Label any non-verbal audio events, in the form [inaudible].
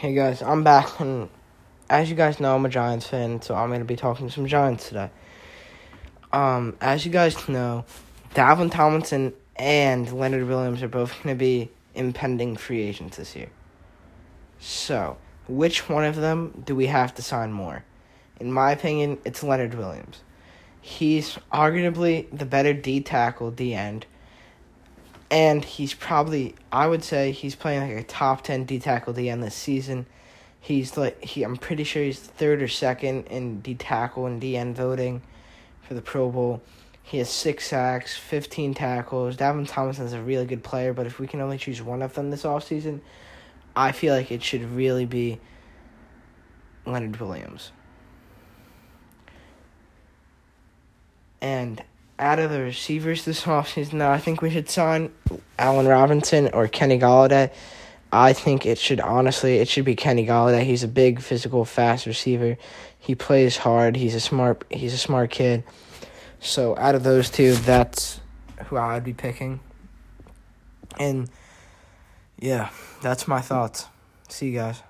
Hey guys, I'm back, and as you guys know, I'm a Giants fan, so I'm going to be talking some Giants today. Um, as you guys know, Dalvin Tomlinson and Leonard Williams are both going to be impending free agents this year. So, which one of them do we have to sign more? In my opinion, it's Leonard Williams. He's arguably the better D tackle, D end and he's probably I would say he's playing like a top ten D tackle D end this season. He's like he I'm pretty sure he's third or second in D tackle and D end voting for the Pro Bowl. He has six sacks, fifteen tackles. Tomlinson is a really good player, but if we can only choose one of them this offseason, I feel like it should really be Leonard Williams. And out of the receivers this [laughs] offseason, I think we should sign Allen Robinson or Kenny Golladay. I think it should honestly it should be Kenny Golladay. He's a big physical fast receiver. He plays hard. He's a smart he's a smart kid. So out of those two, that's who I'd be picking. And yeah, that's my thoughts. See you guys.